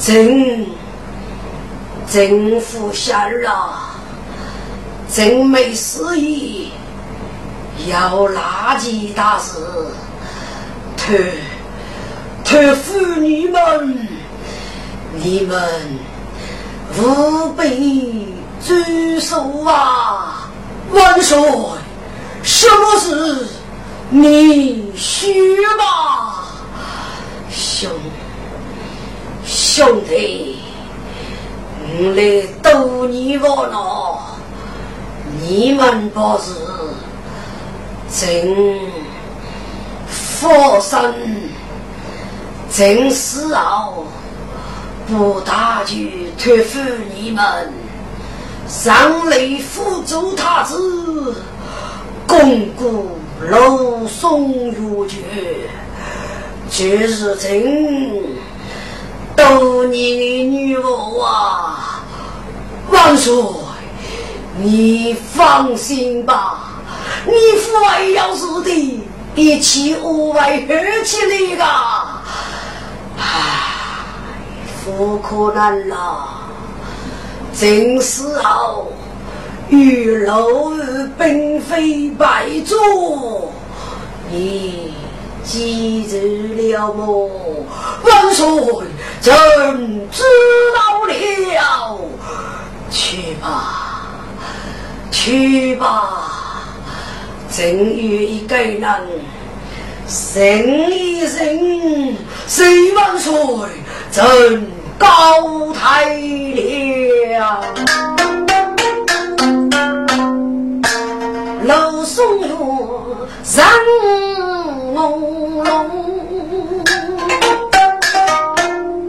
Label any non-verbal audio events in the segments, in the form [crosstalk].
真真服下了，真没事意，要垃圾大事，托托付你们。你们务必遵守啊！万岁，什么事你须吧？兄弟兄弟，我来逗你玩了。你们不是真佛生，真是哦。不大举托付你们，上雷辅助太子，巩固老松越绝，这是真逗你的女儿啊！万岁，你放心吧，你非要是的，一起我为合起来个，唉。不可能了，真是哦，玉楼并非白做，你记住了么？万岁，朕知道了。去吧，去吧，朕与一个人生一生，谁万岁？朕高抬了，楼松月上朦胧，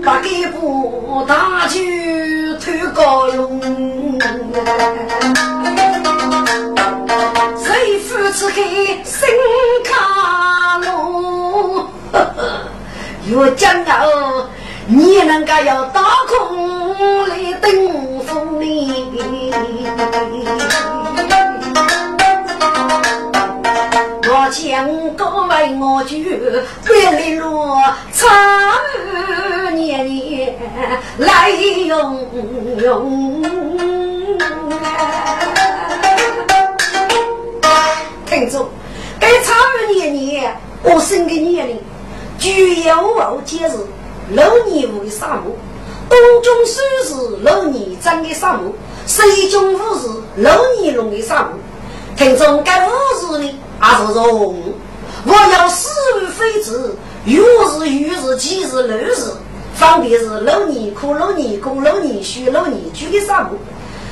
八给不大酒推高龙，谁夫此刻心卡路？又讲。你能够要打空来等风呢？将各位我就别离落长年年来用用。听着，该长年年我生个年龄，具有无节日。六年五的沙漠，东中山是六年长的沙漠，西中五是六年龙的沙漠。听众该五字呢，还是容？我要四日非子，月日、月日、七日、六日，分别是六年苦、六年功、六年虚、六年居的沙漠。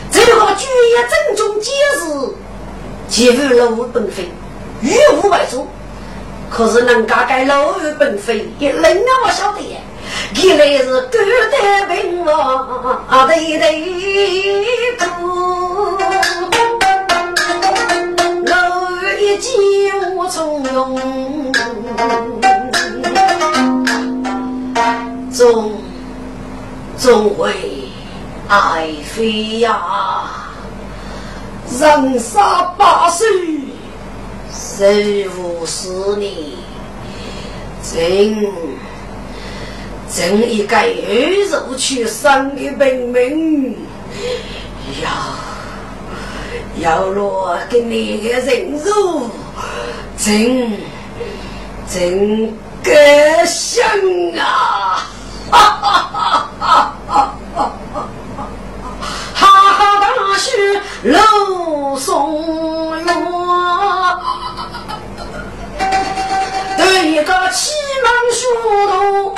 这个居业正中皆是，几乎六五本非，与五百种。可是人家该六五本非，也令我晓得。原来是孤单平王对对苦，一计无从用，终终会爱飞呀！人杀八岁，十五十年，真真一个玉肉去生的命命，要要落给你个人肉，真真个香啊！哈哈哈哈哈哈！哈大雪露松月，对一个气门书童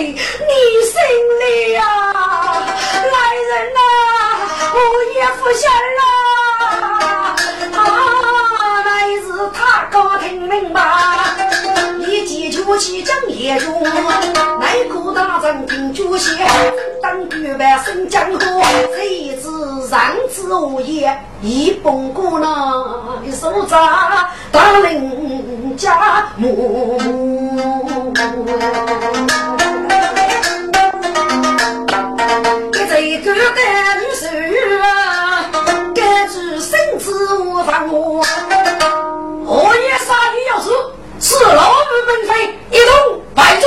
醒醒，你醒了！来人呐，我也不想了。啊，来日他哥听明白，立即出去正夜中，内阁大臣听主席，当举办升江河，谁知上之无言，一崩过那手札，大人家母。一嘴狗蛋女手啊，该知生子无妨我。我也杀你要死，是老母本妃一同拜主。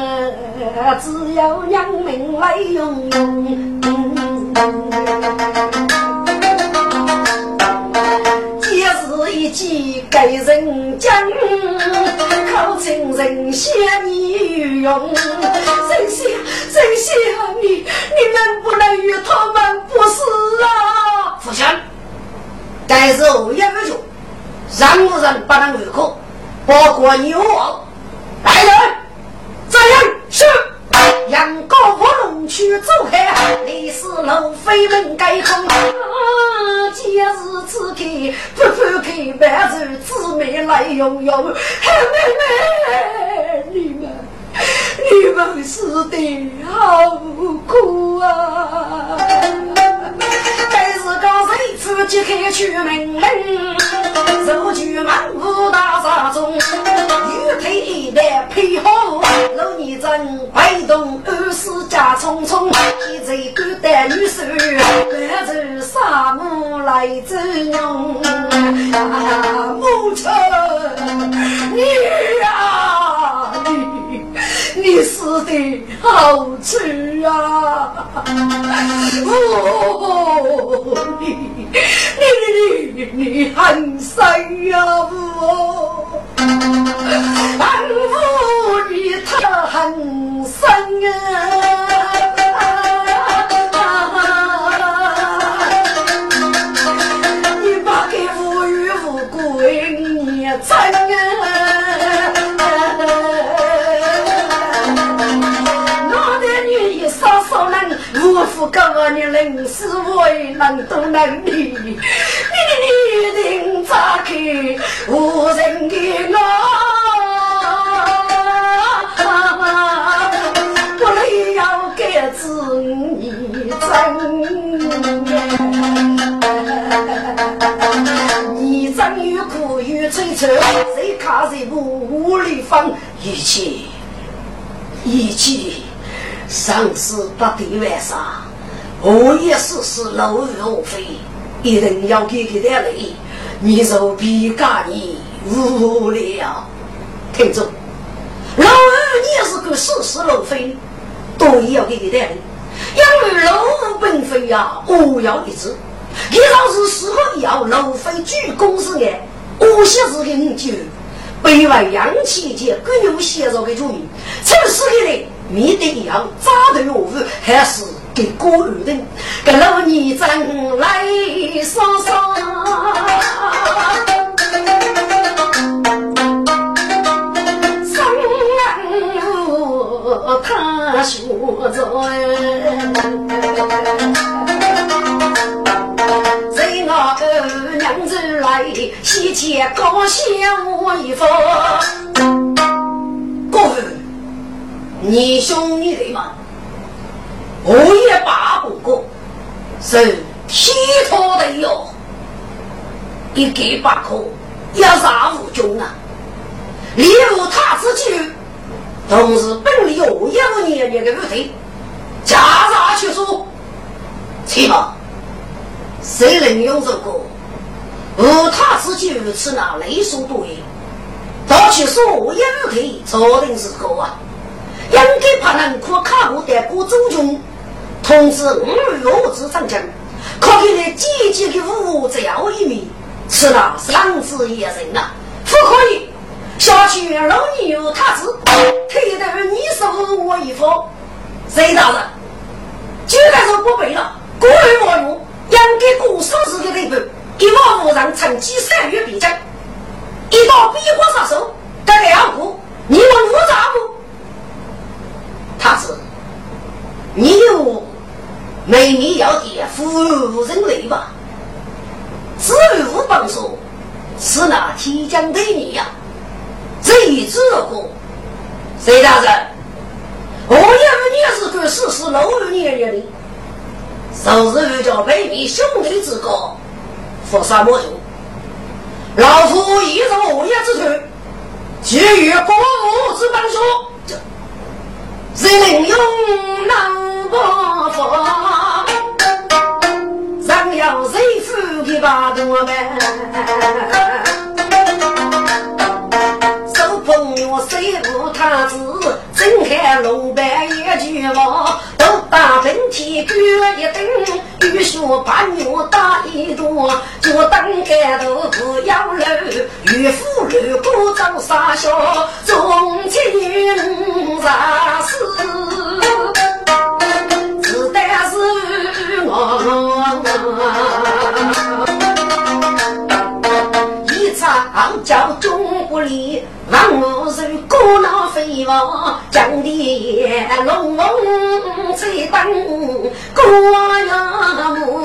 妃。只有娘命来用用，今是一计给人讲，考清人先你用。真相真相，你你们不能与他们不是啊！父亲，该是无言不求，任何人不能违抗，包括你我。来人，这样是。阳高卧龙去走开，历史路飞门盖空。今日此刻不分开，万寿姊妹来拥有。妹妹，你们你们死的好苦啊！但是刚才自己开去门门，手举满五大沙中，玉佩一代配好，老年真摆动二十家匆匆，一贼孤单女手，伴着沙母来走用。母亲，你呀，你你死的好吃啊！哦，你你你你很生呀，我，俺父你他很生啊。我夫哥，你临死为难都难离，你你定咋开无人给我，不能要给子女争。你争与苦与追求，谁看谁不无力放一切一切。生死不敌万杀，我也是是老无非，一定要给给点来，你就别干你无聊。听着，老二你也是个事实老非，都要给给点来，因为老二本非呀，我要一致。你要是适合要老非举公司的，我些是给你就北外洋气节更有写着的主意，这是给的。面对一样扎头我还是给郭二等，给老女真来说说。他说着，在我二娘子来，喜结高兴一番。过父，你兄你弟嘛，我也把不过，是铁托的哟，一给把口要杀无穷啊，例如他之举。同时，本里有一个年年的不对，家长去说，起码谁能用这个？无他之举，此那雷所多言。到去说一不对，朝廷是够啊！应该怕人可看我带过周军，同知五月之长将，可给你积极的武这样一面，此那是狼子野人呐，不可以。下去老你有他子，推得你说我一方，谁大人？就该是不背了，过于莫用，应该过生日的那步，一往无让，趁机三月必争，一到比火杀手，该两步，你问我咋不？他子，你有美女要的夫人类吧？至于无帮手，是那提将对你呀？这一知过，谁大人？我也你是个事实老有年龄的，受日叫北面兄弟之告，佛山莫用。老夫一着我也之徒，基于国母之本书，人用难不法，人要谁富的把多们？谁无他子，睁开龙板一句话，都打喷嚏，举一灯，雨雪半月打一朵，就等盖头不要楼，渔夫路过走傻笑，从前人啥事，只得是我。一场叫中国里。万物如鼓闹飞往，江地龙凤吹灯，过阳木，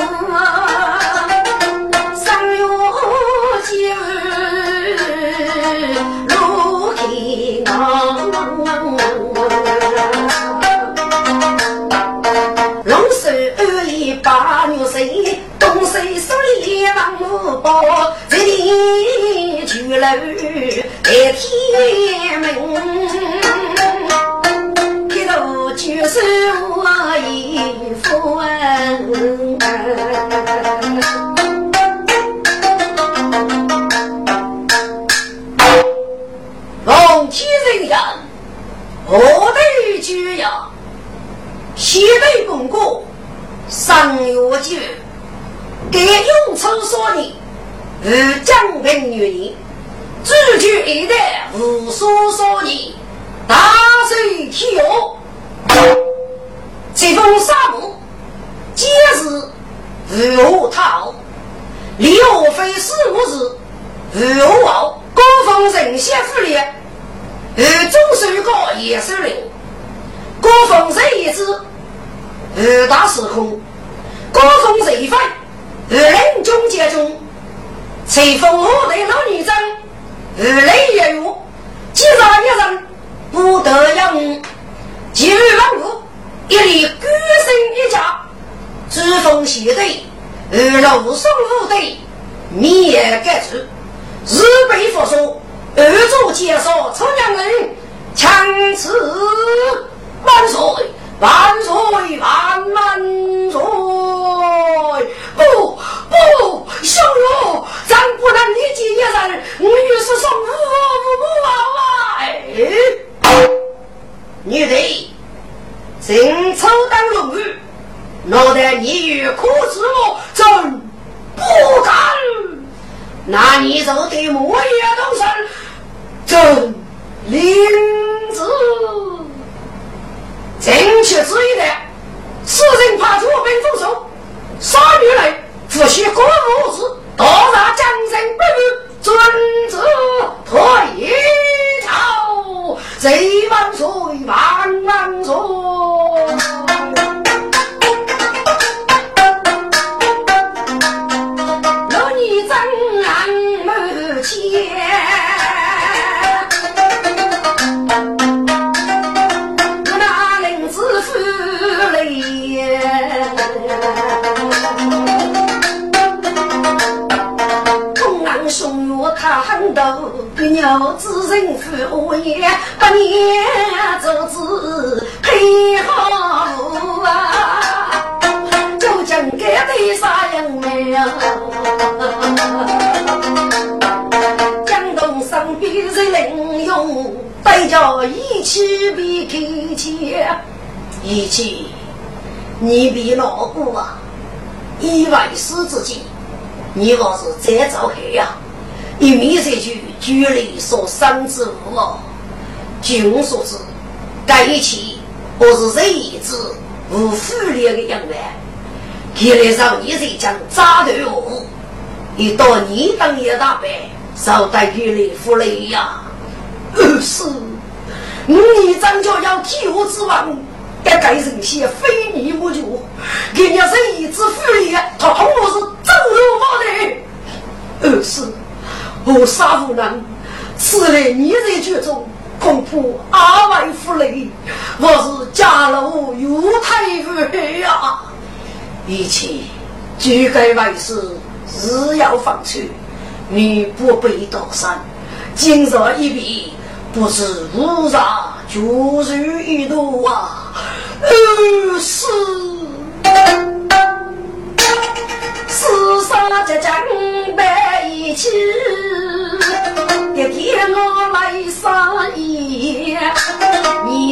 三月九露天阳，龙首二一八月岁，东西手里万物宝，这里去了。在天门，一路就是我一夫。奉天人言，何得居呀？西北公国，三月节，给永春说你，与江平女人。自举一代无所所念，大水天下，疾风沙漠，皆是如何讨？李我非是无事，如何傲？高峰人先富烈，而中水高也是灵。高峰人一之，而大时空。高峰人分，而人中皆中。随风我对老女真。日雷也有，几杀一人不得养，几日万物一力孤身一家，珠峰西对，二楼双虎对，灭该处，日北佛说，二祖介绍出两人，强词万岁，万岁，万万岁！不不，小友，咱不能理解一人，我越是说无无无啊！哎，女的，正抽当荣誉，脑袋你与可知我真不敢。那你就对莫言动身，真领子，正确之一的，老古啊！以为师之际，你我是再走黑呀？一米三句，距离说三之五哦。据我所知，该一期不是人一子无福利的样板，看来让你在将扎头我，一到你当一大班，少带给你福利呀。是，你张家要替我之王，该该人些非你莫求，给你人一子福利，他同我是走路发的。二是。我杀无能，此来你在剧中，恐怕阿外负累。我是家路有太夫呀，一切举该为事，只要放去，你不必多山。今日一笔，不知无啥就如一朵啊！是，是，杀家将白一起。一天我来杀一，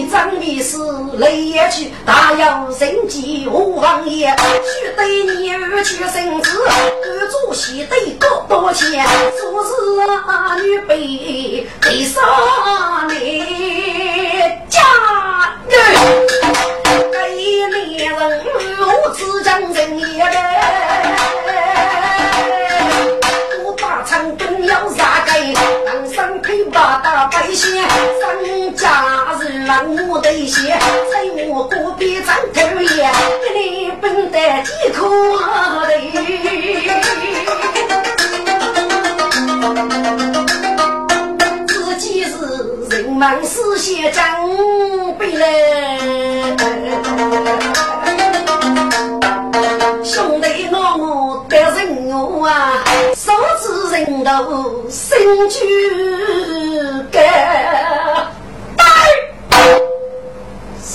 你真的是来去大有神机，我王爷须对你儿娶孙子，二主席得多多钱，做事啊女辈得上你家人，给男人我只讲人也我大长更要杀杀给。三配八大百姓，三家人让我得些，在我隔壁张头爷，你本得几口的，自己是人忙事些长辈嘞，兄弟我得人我啊。人头身躯干，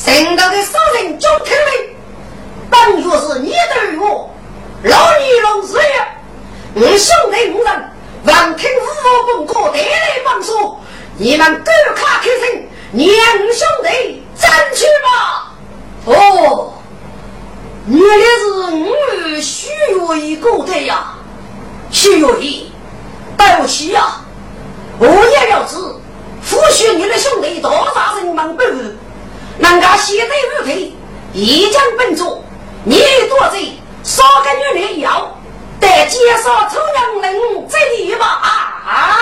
人头的杀人就听命，当作是你的我，老女龙是呀，我兄弟五人，望听五凤哥带来帮助，你们各卡开心，两兄弟争取吧。哦，原来是我许愿一个的呀，许愿。对不起呀，我也要知，夫婿你的兄弟多少人忙不如，人家现在如退，一将本座，你多嘴，少个女人要，得介绍出娘人这里吧啊！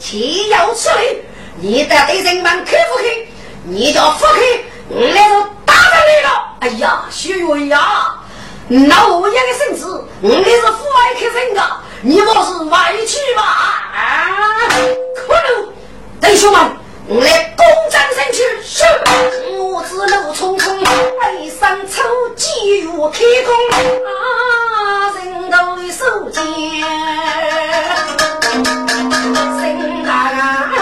岂有此理！你得对人们客服去，你叫服去，我来就打着你了。哎呀，徐元呀，那我一个孙子，我那是父爱客人啊。你莫是委屈吧？啊！可能，弟兄们，我来攻占山区。是，我自路匆匆，背上抽机如开弓。啊，人都手剑，心大。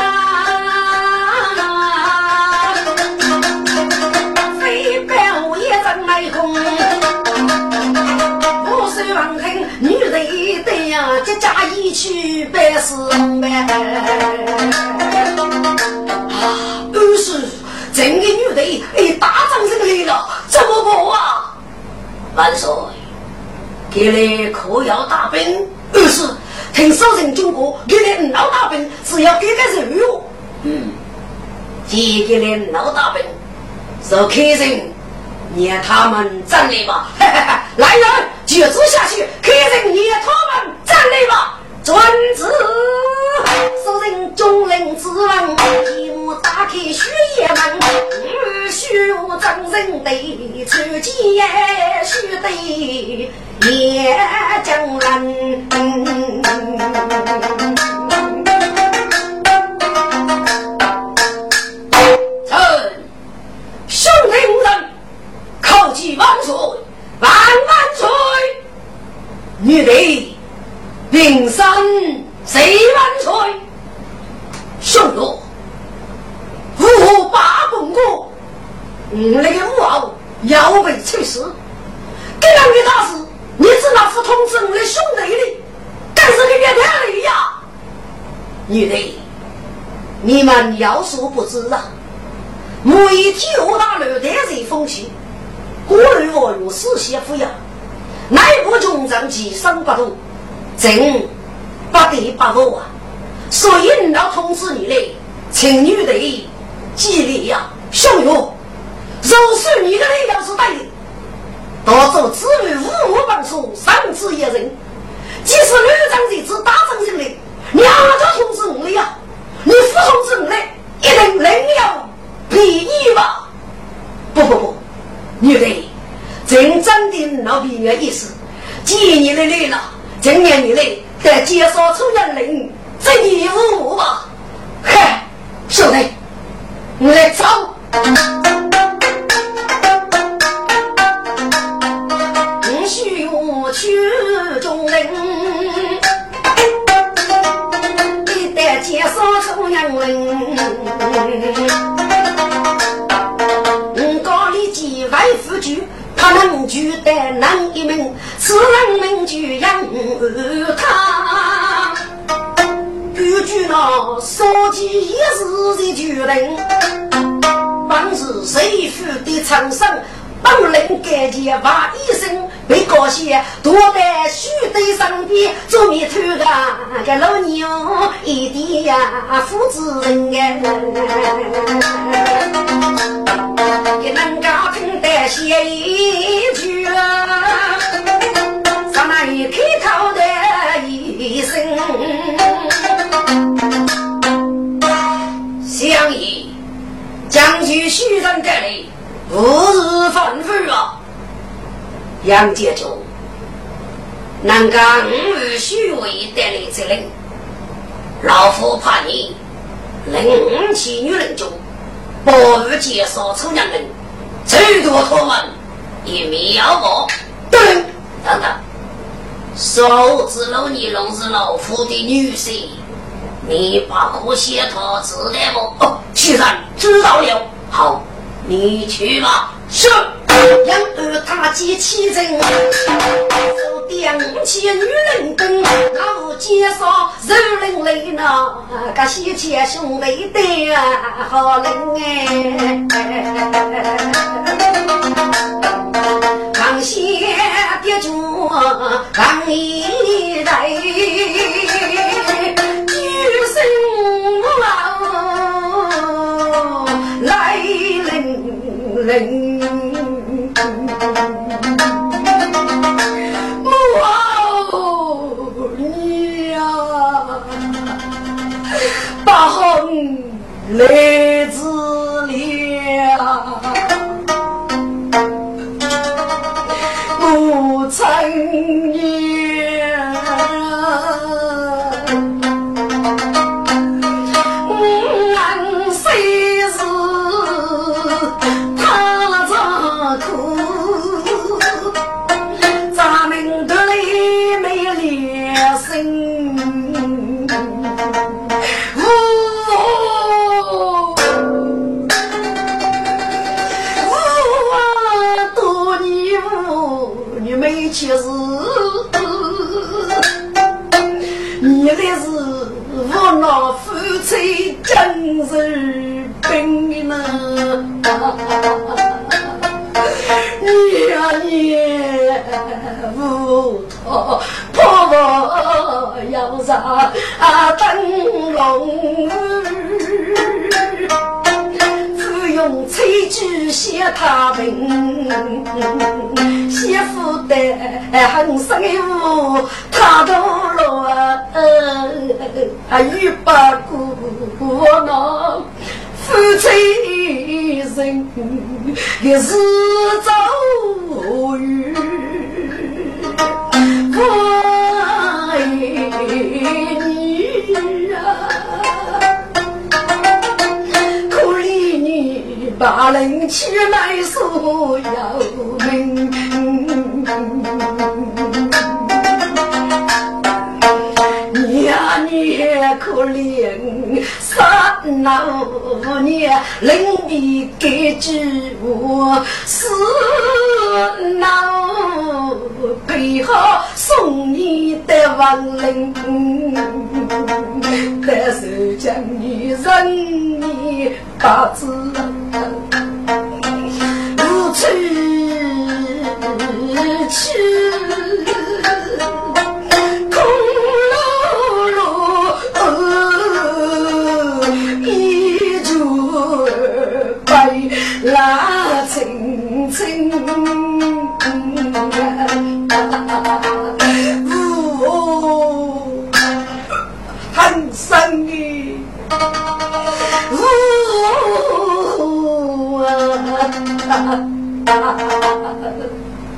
去百事办。啊，二是整个女的哎，大丈人来了，怎么办啊？万岁，给来可要大兵。二是听说人中国给来闹大兵，只要给个人哟。嗯，几个人闹大兵，是客人撵他们站立吧！[laughs] 来人，举子下去，开人撵他们站立吧！遵旨。受人中人之问，一目打开血液门，须无真人对，出剑须对叶将人。臣兄弟无人，叩祭万岁，万万岁！女的，平身，谁万岁？兄弟，五八公过，我那个武后要被处死。这样的大事，你只拿是通知我的兄弟的，干是个别太累呀！女的，你们要所不知啊，每天我打六台水风起，过滤我如四血抚养，内部穷长几生不度，真不得不服啊！所以你要通知你嘞，请女的激励呀，兄友，若是你的人要是带领，到做子女五五帮手，三子一人，即使女长子子大长人嘞，两个通知我的呀，你服从之我嘞，一定能有比你吧？不不不，女的，真正的老比的意思，几年的累了，今年你嘞得介绍出人领。这义务吧，嗨，兄弟，你来走。你需我去中人，你得介绍出人领。我告你几万夫君，他们就得难一命，此人命就养他。句句那说起一时的决定，本是谁负的长生，本领改前把一生被高些，躲在须堆上边做面头的个老牛一点呀负责人，也能够听得写一句，上那一开头的一生。相依，将军虚人盖里，不日反复啊！杨杰忠，南刚与虚伪带来之令，老夫怕你。领起女人中，不予介绍出娘人，最多他们一秒我等等等，手指老你弄是老夫的女婿。你把可写他知道不？哦，既然知道了，好，你去吧。是。养儿他接妻人，手点起女人灯，老介绍肉人？来呢，个西钱兄弟的好人哎。扛鞋的主，扛一来。来人人，母你呀，把红来自了，母亲真是病呢！你呀你，无头婆婆要上灯笼，用彩菊写他名，媳妇的很生物，他都落啊，一把姑那夫妻人，一日走远，把人起来所要命，你呀你可怜，三老年临别给知我，四老配好送你的亡灵，但是将你人你把子。无处去，空落落，一竹白蜡青青，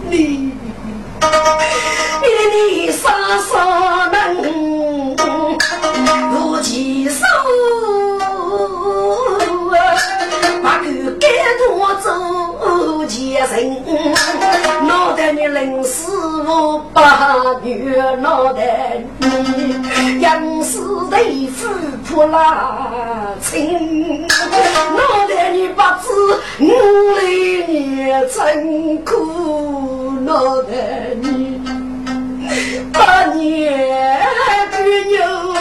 你，你你啥啥能如其手，把口给夺走前人，脑袋你临死无把女脑袋对夫婆拉亲，脑袋你不知我来你真苦脑袋你把你别扭。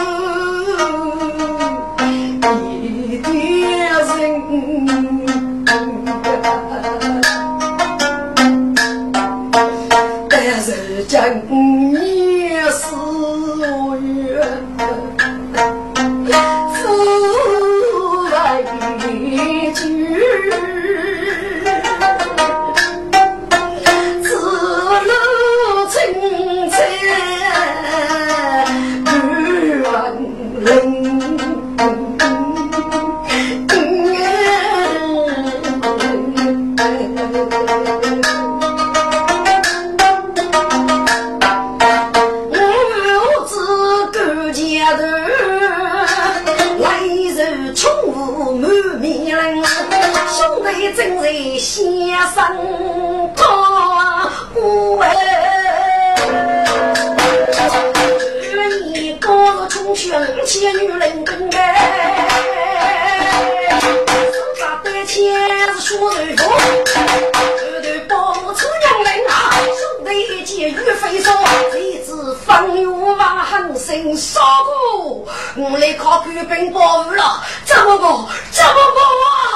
来靠官兵保护了，怎么个怎么个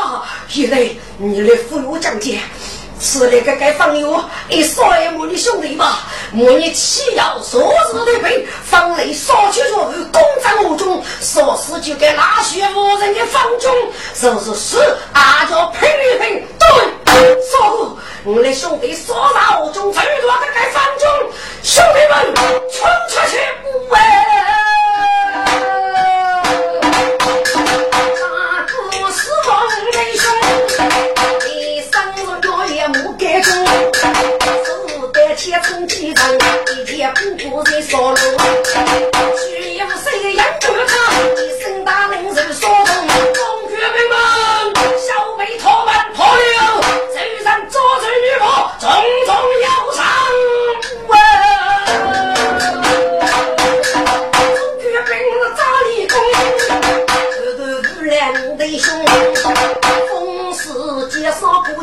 啊？原来你来俘虏将军。是那个该方友一少爷母的兄弟吧？母你岂要说日的病，方雷少去若无攻占我中，说是就该拉血无人的方中，是不是是阿叫拼一拼？对，少虎，我的兄弟所杀我中，最多的该方中，兄弟们冲出去！喂！手带钱充几张，一天不过在烧炉。只要谁养不他？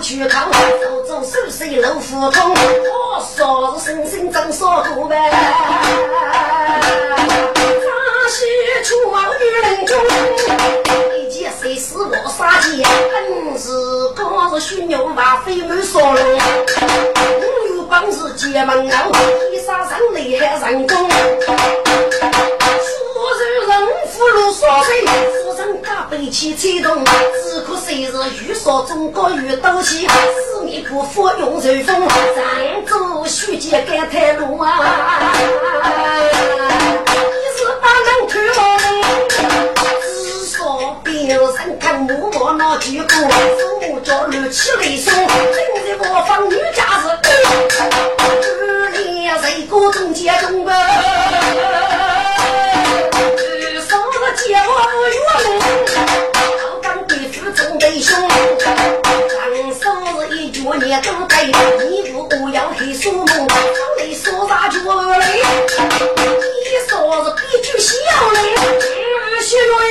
去抗，手中手水露虎空，我说是生生长说过呗。扎西出王女人中，一见谁是我杀剑，本是高日虚牛马飞满所龙，本事结门楼，一杀上厉害。人人俘虏所罪，夫人家背起吹动，只可谁是欲说中国欲斗气，四面不服用随风，长州虚节赶太路啊！一时把人推落，只说别人看木木那举步，手脚乱起雷声，今日我放女家子，二年谁过中间中啊？手是一脚捏都对，你不要黑苏梦，手里说啥就来，你说是比句小嘞，小雷，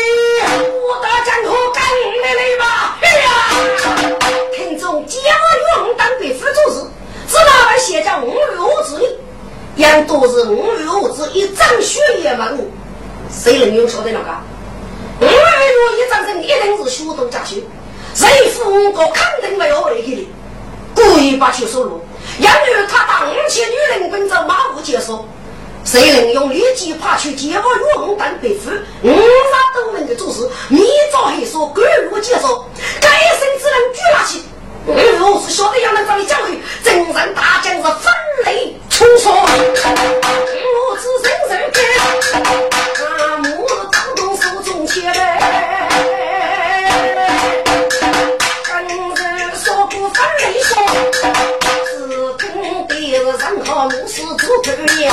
我大江河干来来吧，哎呀，听众借我月当对夫做事，知道俺写着五六五字里，养都是五六五字一张血液嘛。谁能有晓得那个？五月月一张人一定是虚度假期，谁付我肯定没有回去的，故意把球收入。因为他当起女人跟着马虎结束，谁能用力气爬去接我与红丹被俘？五杀都能的做事，你早黑说归路结束，该生只能举拿起。我是晓得要能找你教训，真人大将是分类冲刷，我只身受干，阿母当中手中切来，人好怒是做头脸，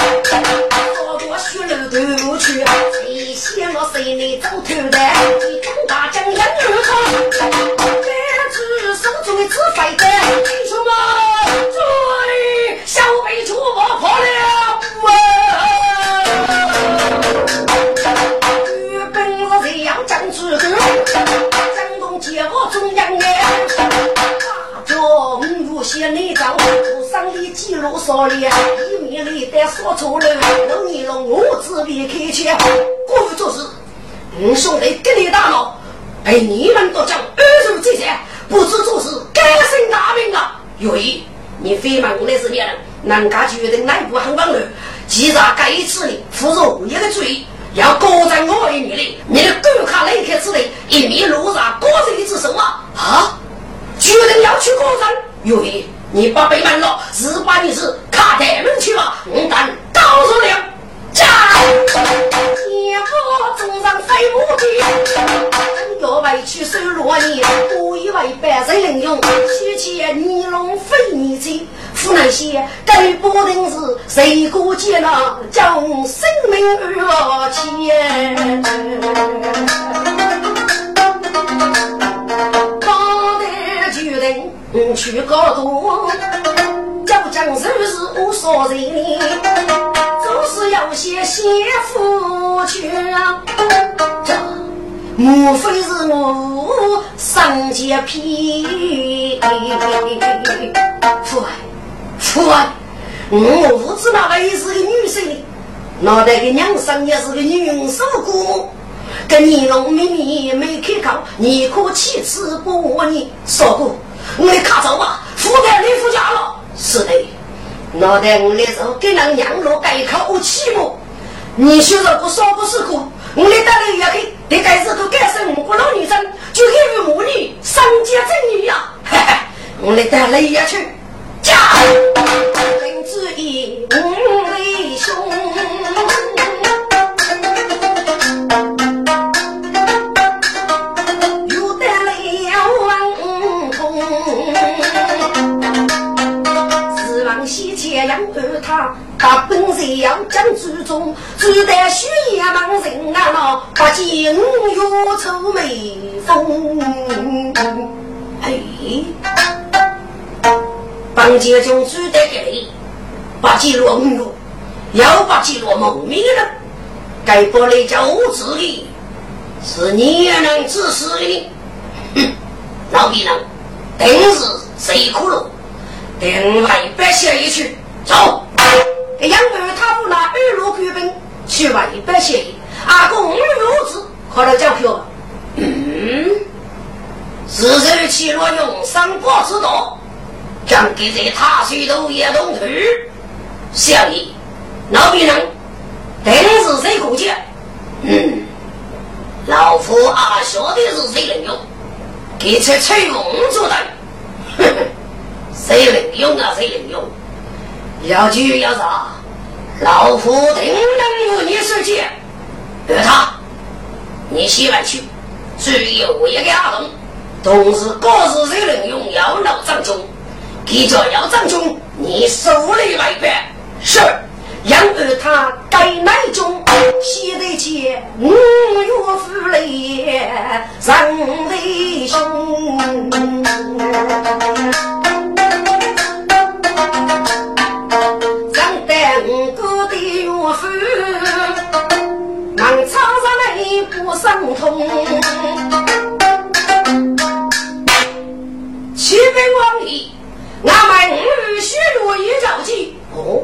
说我血肉都去，谁先我谁来走头的，一中大将杨二康。手中的纸飞的，英雄们，追！小辈出我破了！日本我这样站住个，江东接我中央哎，将如写内章，不上的记录少了，一面里带说错了，老你了。我自别开枪，过于做事，五兄弟给你大闹，被你们都讲二手这些。不知做事，该生大病啊！岳姨，你非忙的是别人，人家决定内部很忙乱，既然该次的负入一个罪，要高在我的面里，你的狗卡雷克之内，一面路上高人之手啊！啊！决定要去高山，岳姨，你把背叛了，是把你是卡台门去吧？我敢告诉你。家，天府中上飞母鸡，要委屈收罗年，不以为百岁能用，须且尼龙非尼金，夫那些该不定是谁过劫了，将生命而钱。高台决定去高度。将是无所人，总是要些先夫去。这莫非是我上界皮？父爱，父爱，我不知那位是个女生，脑袋个娘生也是个女手姑，跟你农民你没开口，你可气次不我你说过，你卡走吧，负担你夫家了。是的，脑袋我那时候给人养老改口气么？你说的不说不是苦，我来带来也给，得该是个改生五个老女生，就因为母女三结正女呀！嘿嘿，我来带来也去，家人之义五位兄。养儿他，他本是要将祖宗，只待血液盲人啊！那不见月愁眉峰。哎，帮家中只得给你，不见落雨，要不见落蒙面了。该不来叫我治理，是你也能自私的。哼，老皮人，定是谁苦了？等外边写一去。走，杨二他不拿二路官兵去外边协议，阿公五路子快来交票。嗯，是谁起落用三国之道，将给这塔水头也动土？小爷，老兵人，定是谁过节？嗯，老夫啊，晓得是谁能用？给出吹风做的，[laughs] 谁能用啊？谁能用？要举要杀，老夫定能与你世界。儿他，你西外去，只有一个阿东，同时各自谁能用？要闹张中，给着要张中，你手里外边是。养儿他该奶中，写得起五岳父泪上泪胸。伤痛。启禀王爷，俺们五许落一着急。哦。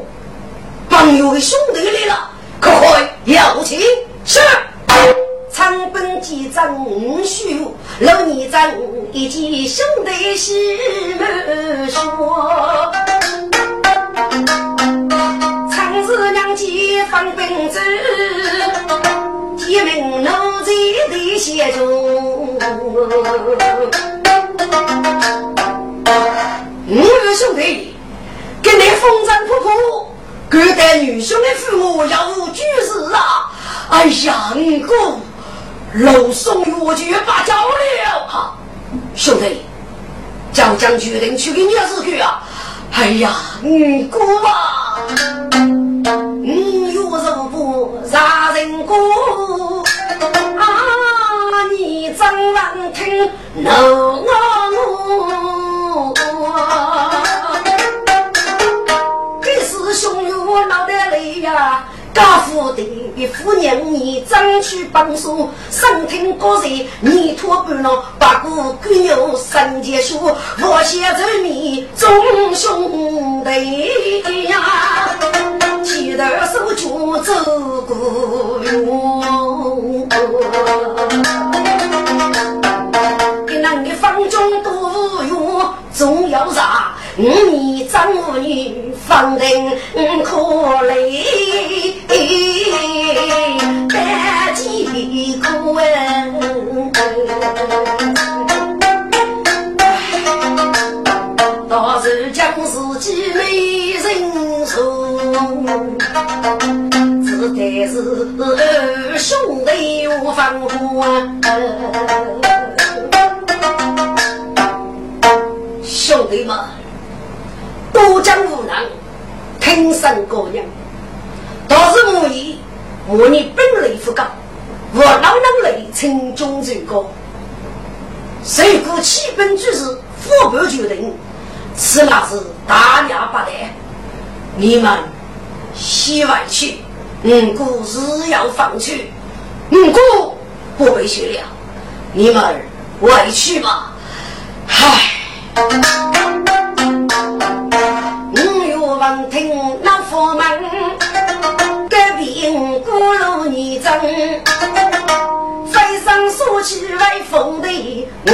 朋友的兄弟来了，可快邀请。是。长本记账须老年长一见兄弟喜满说。长子娘亲放本子，一名奴才的写中。五位兄弟，跟你风尘仆仆。古代女兄的父母要无居士啊！哎呀，五哥，老宋我就把交了哈！兄弟，将将决定去给女儿子去啊！哎呀，五哥啊，五月十五杀人过啊！你怎能听奴我怒歌？这是兄弟脑袋里呀，刚富的。夫人，你争取帮助，身听国人，你托半郎把骨割肉，三界书，我写着你众兄弟呀，提头手脚走过哟，给那你方中多，总要啥？你丈母女放定可累，百几苦哎，到时将自己没人送，只得是二兄弟无防护兄弟们。多江无能，天生高人。倒是母仪，母仪本领不高，我老能力轻中最高。谁故起本举事，父辈决定，此乃是大逆不道。你们西外去，五姑是要放去，五姑不被学了。你们外去吧，唉。闻听那佛门，隔壁鼓楼女真，飞上说起来风的，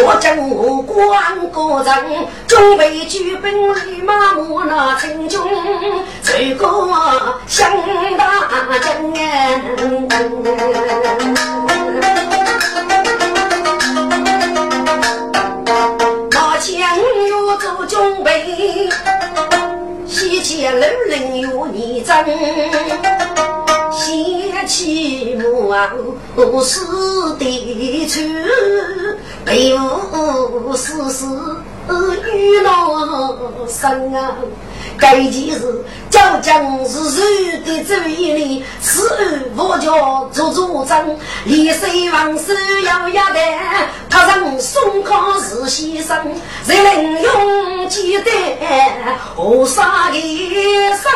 我将我关个人，准备举本立马我那城中，这个向大将那前要做准备。西前楼林有你真，掀起木偶四地处，北无丝丝雨落声啊。该件事，将将是谁的主意里，此案我叫做主张，李水王是要压的，他让宋康是先生，谁能用几代何杀的生？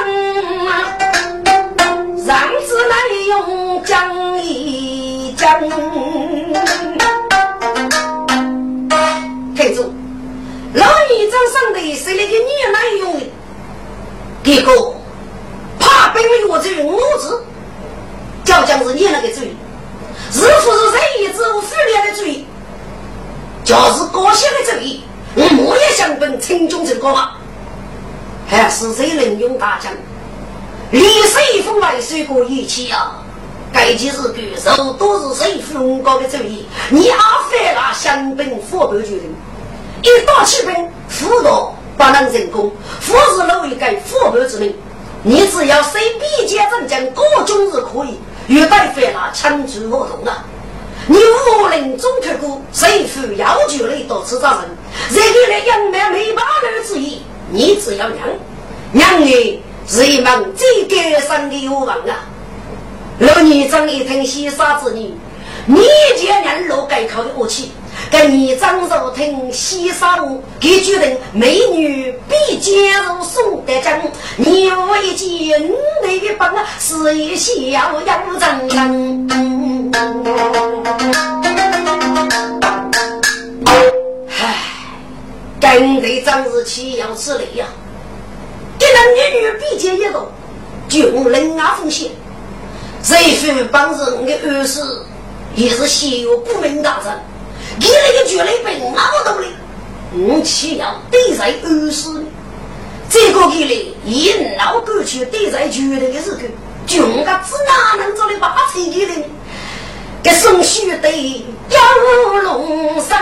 让子来用讲一讲。老二张上的是那个女来用的。一个怕本我这五字，叫将是你那个罪，是不是仁义之物、妇联的罪？就是高兴的罪，我也想本陈中这个吗？还是谁能用大将？李世峰来水过一气啊？该该几日举手都是谁父高的主意？你阿反了香槟火爆决定，一打起兵，辅导不能成功，父是老一个火爆之命。你只要随笔接镇将各种是可以，遇待反了强制活动啊！你无能中特股，谁负要求你多次招人？这个来养满没把儿之意，你只要让，让你是一门最高尚的愿望啊！老女长一听西沙子女，你见人老改口的武器，跟你长手听西沙舞，给决定美女必接入宋德江，你我一见那个帮是一笑杨真真。唉，跟得张日起要吃力呀，给那女女比肩一动，就人啊风险。谁说帮人的儿时也是心有不明大人？你那个绝对被我懂的，我岂要对在儿时呢？这个给你一闹过去对在绝对的日子，就我个子哪能做的八成的呢？给送许的杨龙生，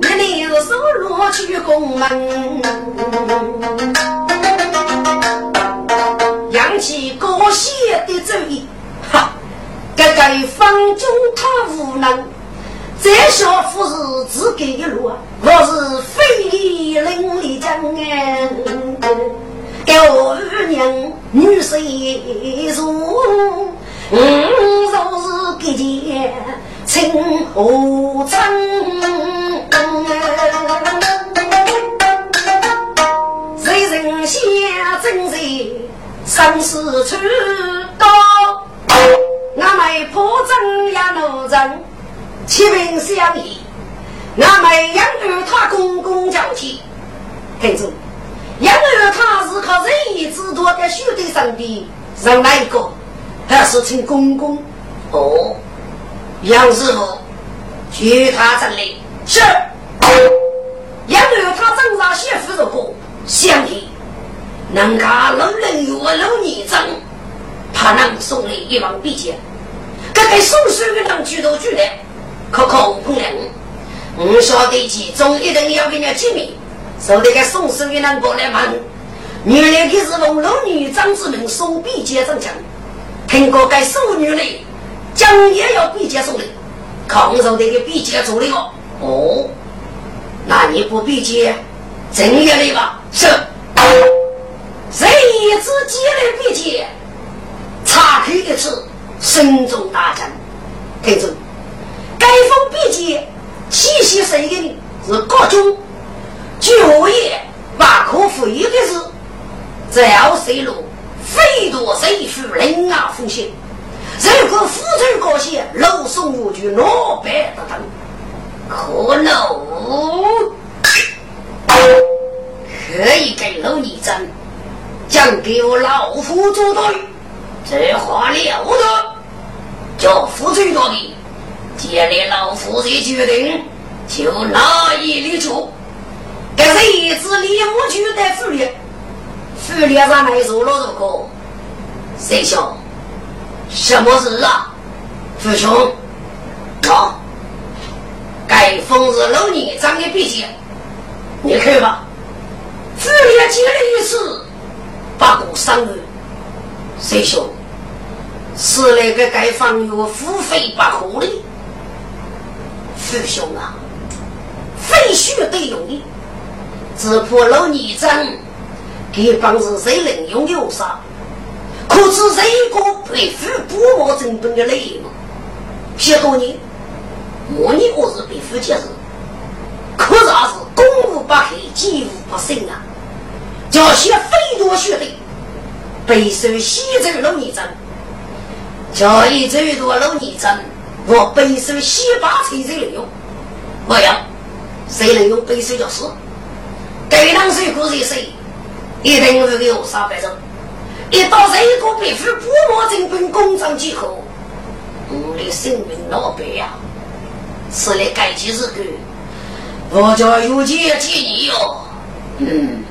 那你是手落去宫门，起高兴的主意，哈！这个方中他无能，这小夫是自给的路啊，我是非礼伶俐将哎。我二娘女婿如，嗯，若是给见情何真？谁人先正在生死处高？俺们破阵呀，怒阵，七兵相依，俺们养儿他公公交替，听住。杨儿他是靠仁义之多的兄弟上的，让哪一个？还是请公公？哦，杨师傅，去他这里。是。杨儿他正上媳妇的过，相弟，人家老人有我老年长，他能送你一万币钱。这个送书的人举头举脸，可可不能。我晓得其中一定要给人见面。说那个送书的人过来问，原来可是奉老女长之命送笔接上墙，听过该淑女呢，将也要笔接送的，抗受那个笔接做的哦。哦，那你不笔接，正月的吧？是。谁知接来笔接，查开一次，身中大将。听住，该封笔接，细细谁给你？是各种。就业把可费的是，只要谁路非多谁去人啊风险。如果负责高些，老送我就老白的等。可能可以给老你争，讲给我老夫做对，这话了得。叫负责多的，接连老夫这决定，就哪一里去？这是一只李木居的妇女，妇女上来说了这个，谁兄，什么事啊？父兄，啊，该封是老年长的笔记，你看吧。妇女接了一次，八股三日，谁兄，是那个该方有付费八户的，师兄啊，非须得用的。只怕老年长给帮是谁能用有啥？可是这个被父不毛整顿的内容，许多年，我年我是被父接受，可是还是攻无不克，击无不胜啊！叫些非多学的，背受西周老年长，叫一最多老年长，我背受西八才才能用，不要谁能用背受就是。该当水果是谁？一定会有三百种。一到这个必须不毛整本公章之后，我的生命老白呀！是来改几日个？我叫有钱建议哟。嗯，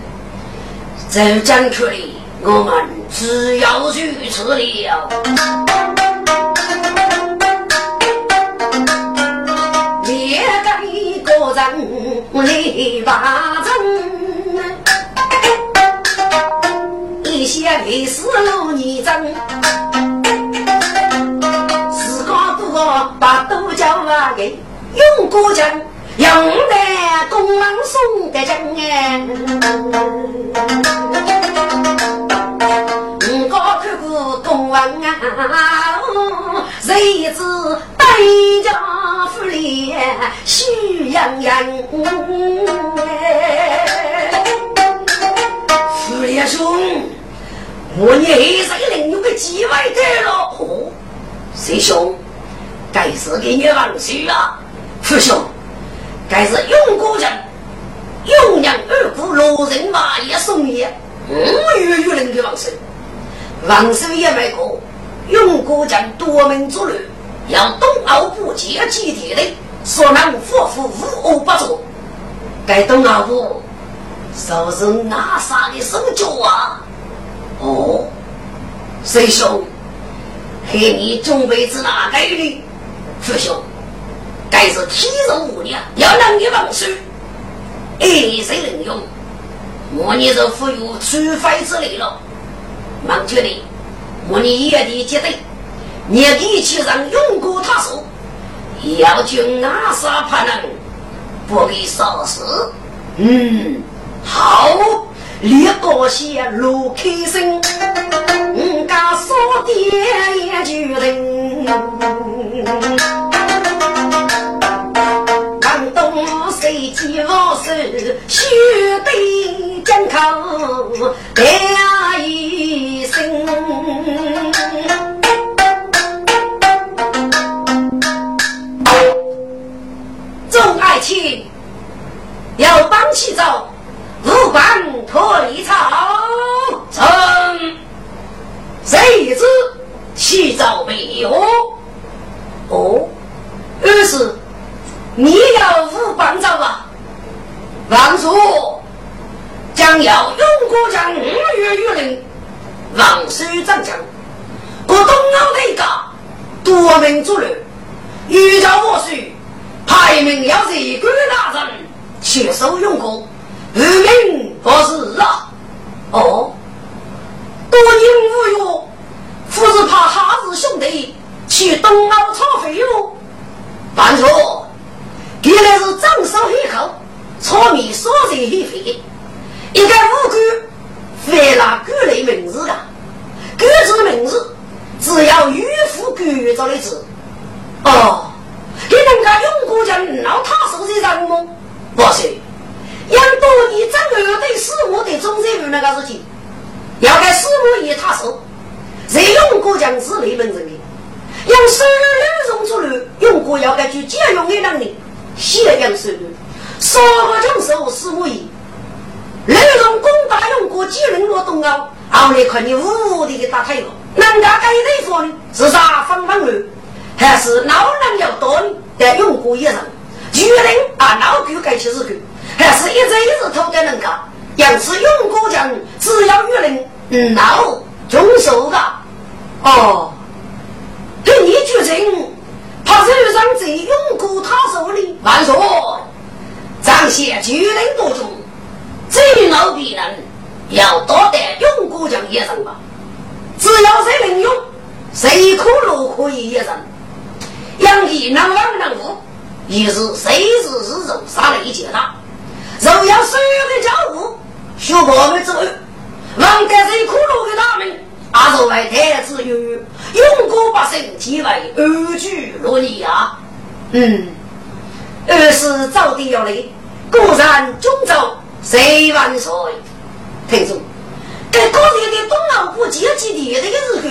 这将去里，我们只要去此了。列个一个人来把阵，一些历史路你争，自个不个把都叫啊给用过奖。用来公王送的真哎，我看过公王啊，谁知北家府里喜洋洋哎，傅连兄，我你这个人有个机会得了。哦，师兄，该是给你放水啊，傅兄。该是永国人，永阳二姑罗人马也送也，五月月人的王寿，王寿也没过，永国人多门之旅，要东奥部接集体的，所能夫妇无恶不作。该东奥部，收拾阿啥的手脚啊？哦，师兄，给你准备子哪个的？师兄。该是体弱无力，要能力忘书，一谁能用？我你是富有除非之类了。忙觉得，我你也得记得，你力气上用过他手，要求阿杀怕人，不给杀死。嗯，好，立个些路开声，我家少爹也就人。血对江口两一声，众爱卿要帮起走，无关脱离草。臣谁知起早没有？哦，于是你要无帮走啊？王叔将要用国将五月月令，王叔战将，国东奥内阁多名主律，欲叫我许排名要是官大人，切收用国，无名不是啊！哦，多因无用，不是怕哈子兄弟去东奥炒肥哟？王叔，原来是张手黑口。炒米烧菜很费，一个五谷犯了谷类名字的，谷字名字只要迂腐谷着的字。哦，给人家用过讲老他手这张吗？不是，养多你整个对师傅的中山路那个事情，要看师傅一他手，谁用过讲是内门人的，用手里用出来，用过要根据借用的能力，先用手里。少个将手四五亿，内容攻打用过几人落东奥，后来看你无敌的打退了。人家该对付呢，是杀方方路，还是老人要多呢？在用过一人，巨人啊，老狗该去日狗，还是一直一直偷的人家。要是用过将，只要有人嗯老中手的哦，对你决定，怕是让这用过他手里，慢说。张些巨人多中，最老必人要多得用过将一人吧。只要谁能用，谁可乐可以一人。养鸡能王能武，也是谁是是肉杀了一截大。肉要所有的家务，学我们之后，王家谁可乐的他们，阿若为太子有用过百姓，即为安居乐业啊。嗯，二是早点要来。果然中州谁万岁？听说，在过年的东奥部阶级地的时候，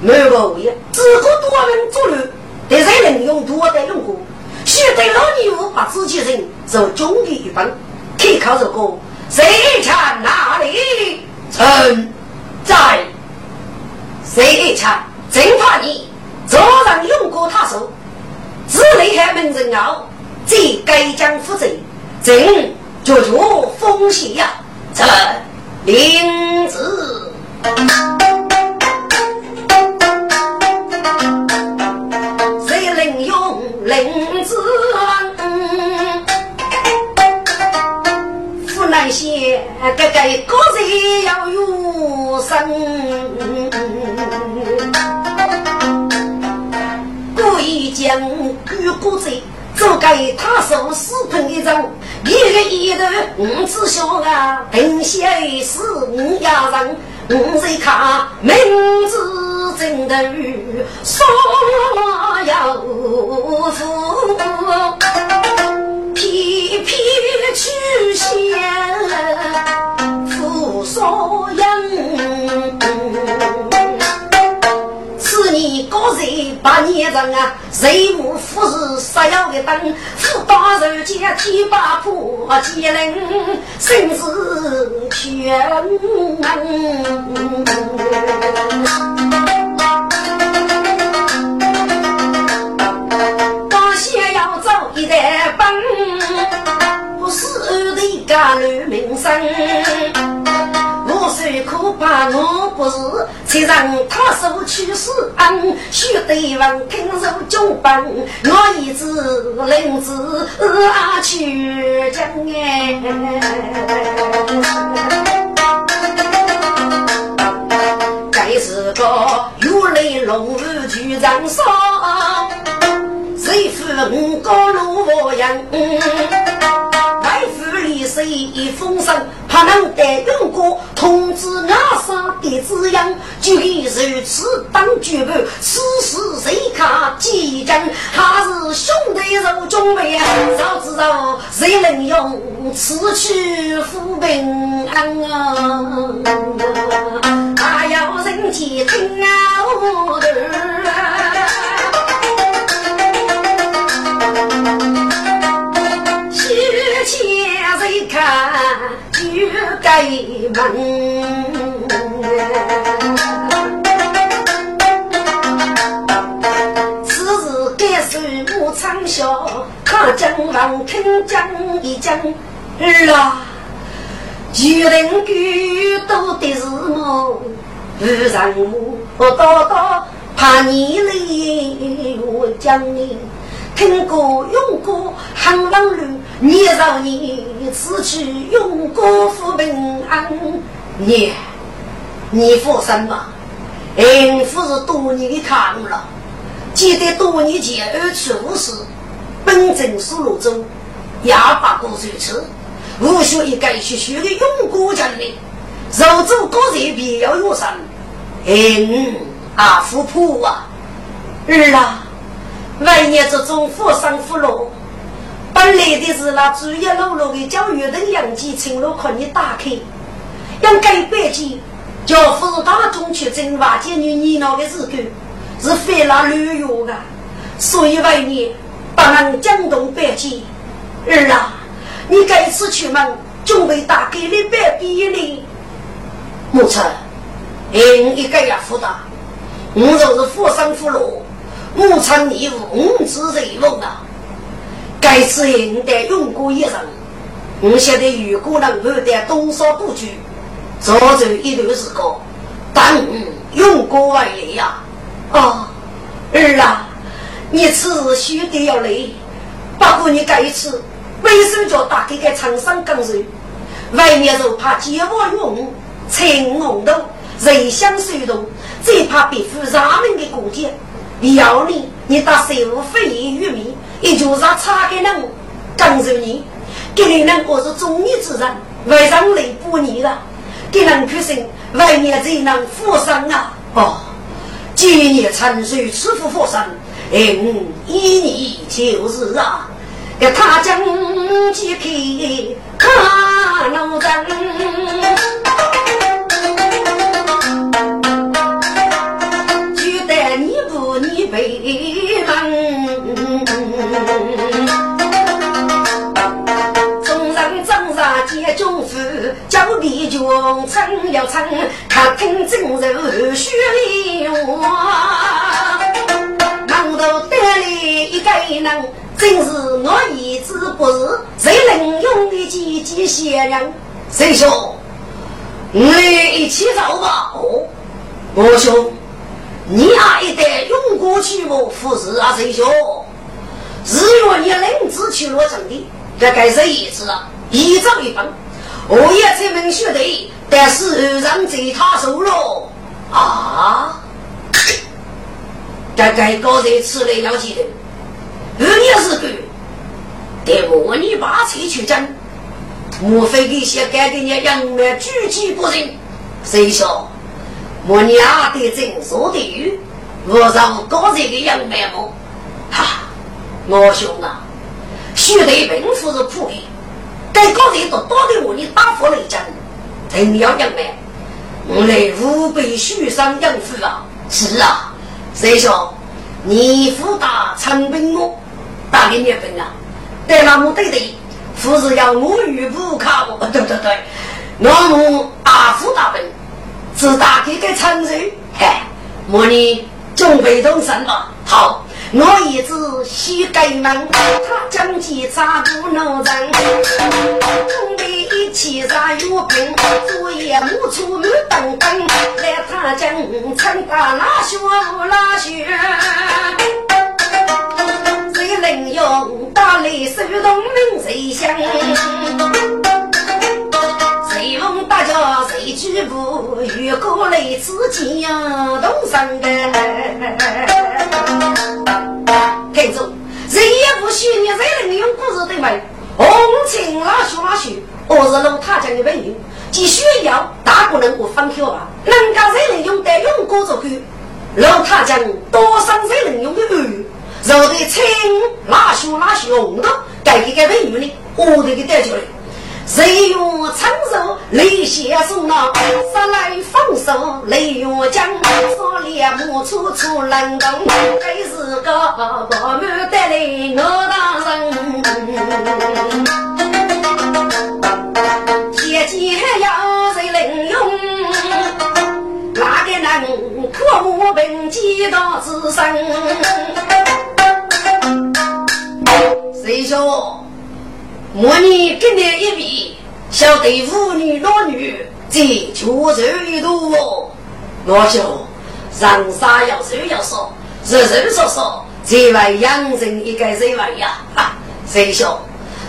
没有物业，只可多人作乱，但谁能用多的用过？须得老义务把自己人做忠的一本，可靠这个谁抢哪里？臣在，谁抢？真怕你早上用过他手，只厉害门人傲，这该将负责。朕就做风喜呀！这林子。谁能用林子？湖南县个个个人要有生，故意将举国贼。做给他手死盆一张，一个一头五只小啊，平下是五家人，五岁卡名字真头所有福，偏偏去向富少人。八年人啊，谁无富士杀要的灯？富大人家天把破，几人生死全当先要走一代本，不是二的干乱民生。最可怕，我不是才让他手去死恩，须得问听受中本，我一直领子啊去将哎，该是个有雷龙儿去长沙，谁负五高路模样？谁一风声，怕能得用过通知阿三的滋养，就以如此当举步，此时谁看几针？还是兄弟肉中备，早知道谁能用此去抚平安啊？还要人间听啊，就该问，此时该是我长啸，看江王听江一江儿啊，决定举多的是我，不让我多多怕你来我讲你。听过用过汉王路，你让你此去用过福平安。你，你放心吧，恩福是多年的看了，记得多年前二去无事，本镇苏路中哑巴过水车，无需一个学学的用过将领，肉做高人必要有神。恩啊，富婆啊，儿啊。万年之中，富上富落。本来的是那主要路路的教育的养鸡，青路可你打开。用改变起，叫富大众去挣瓦解女泥闹的日子，是费了旅游的。所以万年不能江东北京。儿啊，你这次出门准备打给你百比哩？母亲，应一个也富大，我就是富上富落。母亲，你无知人梦啊！该次应得用过一人，我现在如果能够在东沙布局，早走一段时间，但用过外来呀！哦，儿啊，你此须得要来，不过你这一次为什么叫打开个长山岗手？外面就怕结网用，青龙头人相随动，最怕别负咱们的过节。要你，你打税务非议于民，也就是差给人跟着你，给你人我是忠义之人，为让来补你了，给人决心为你才能富生啊！哦，今年陈水吃富富生，嗯，一年就是啊，要他将几匹看路人。门，众人正杀皆中夫，叫弟兄称要称，他听真柔血话。忙头带来一个人，真是我一直不是谁能用的几几些人？谁说我们一起走吧。哦，我兄，你还一代用过去我服侍啊，谁兄？日月你领子去落成的，这该是一次啊，一招一本。我也这门学的，但是让在他手了。啊，该该高人吃的要记得，二年是个，得我你把车去争。莫非给些该给你杨梅举起不仁？谁晓？我娘的真说的语，我让搞这个杨梅么？哈，我兄啊，学得并不是苦的，该搞这都多的我你打发了一阵，真要杨梅，我来五百许上养父啊！是啊，谁晓？你父大长兵么？打给你分啊？对那么对对。不是要我与不卡我？对 [laughs] 对对，那么阿福大本自打给个承认，嗨，莫你准备动身了。好，我一直膝盖忙，他将其扎不能人，准备一起杀月饼，昨夜木出木等等，来他将参加拉雪拉雪。谁能用大雷手动名谁响？谁问大家谁举步？越过雷子剑动身的。听众，谁也不许你谁能用故事对白？红尘拉雪拉雪，我是龙塔江的朋友，既需要大不能够放票吧？人家谁能用得用过着去？龙塔江多少谁能用的语？肉的青，拉血拉血红的，该给该问你呢？我这个带出来，谁用长寿雷血送啊？杀来放手雷月江，说猎木处处冷冻，该是个宝满带来我大人。天机要谁能用？哪个能可我本几道之身？谁说？我你跟你一比，晓得妇女老女在确实一度哦。我说，人杀要手要说，日日说说，这位养人一个人位呀！哈，谁说？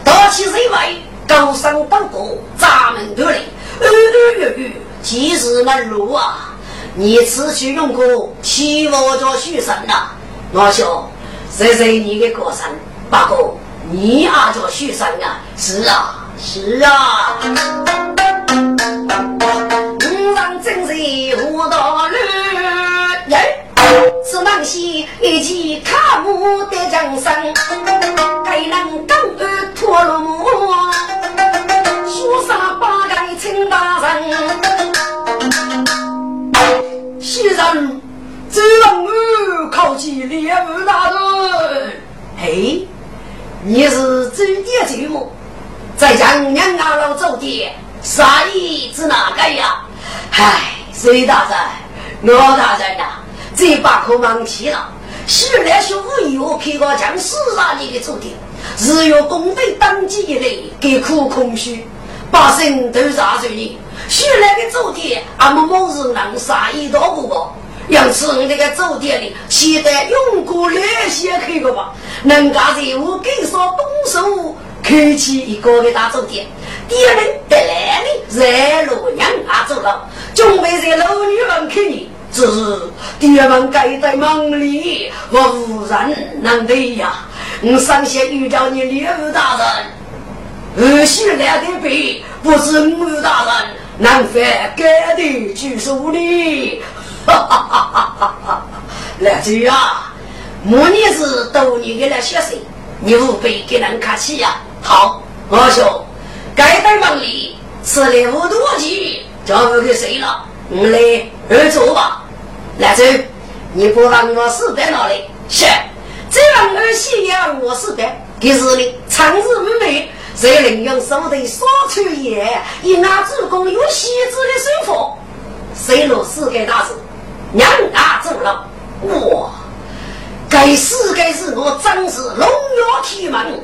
大起谁位？高山高过，咱们这里儿儿月月，几日难入啊！你此去用过，期我着许生呐！我说，谁谁你的过生？八哥，你阿叫许三啊？是啊，是啊。五郎真是无道路，耶！是忙西一起卡木的江山，该能刚儿脱了木，说啥八盖请大人，西人只让我靠近猎物大人，嘿。你是走点走么？在江娘阿老走的，啥意之哪个呀？唉，隋大人，罗大人呐，这把可忙起了。是来学武艺，我开个将死啊！你的走的，日月功德当机一类，给苦空虚，百姓都查着你。是来的走的，俺们某日能杀一刀不过。要是我这个酒店里，现在用过那些客个吧，人家在我给说动手开起一个的大酒店，第二人在那里在路娘啊走了，准备在老女门看你，只是第二门盖在门里，我无人能对呀。我上线遇到你猎物大人，二十来的币，不是我大人能翻盖的举手的。哈哈哈！哈哈哈！来子啊，莫你是逗你给了学生，你无非给人客气呀。好，我说该在忙里吃了五多鸡，交不给谁了？我来二做吧。来子，你不让我死在哪里？是，这样儿媳呀，我死的。第日里长日无美，谁能用手头少出也？以俺主公有喜子的生活，谁落死给大事？娘大走了，我该死该死，我真是龙跃天门，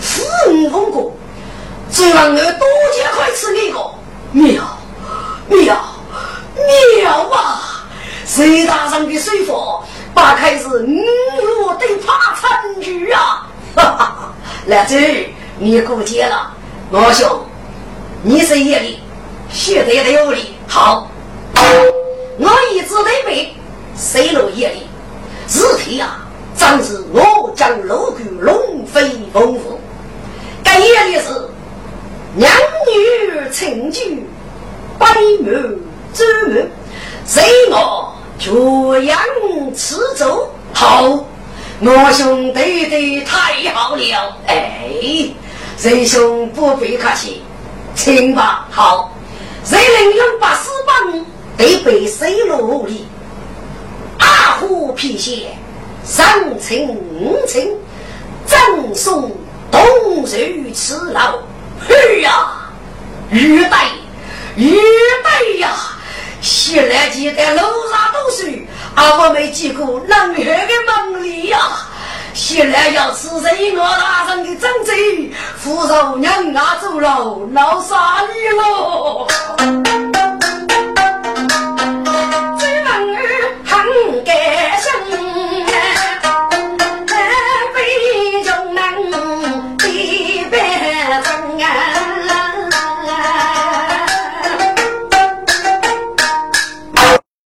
死无风骨。最晚我多结快吃你个妙妙妙啊！谁大上的水火，把开是五路的怕参局啊！哈哈，来这你过节了，老兄，你是夜里，现在也得有理，好。我一直得背，谁落夜里，日天啊，正是我将楼阁龙飞凤舞。该夜里是娘女成聚，百门之门，随我绝阳吃粥。好，我兄对对太好了。哎，仁兄不必客气，请吧。好。谁能用八十棒对被水路里，阿虎皮鞋三层五层，赠送冬日吃老。嘿呀，玉带玉带呀！现来记得楼上读书，阿我没见过冷血的门里呀。现来要吃谁我大人的正嘴，扶手娘啊走了，闹啥哩喽？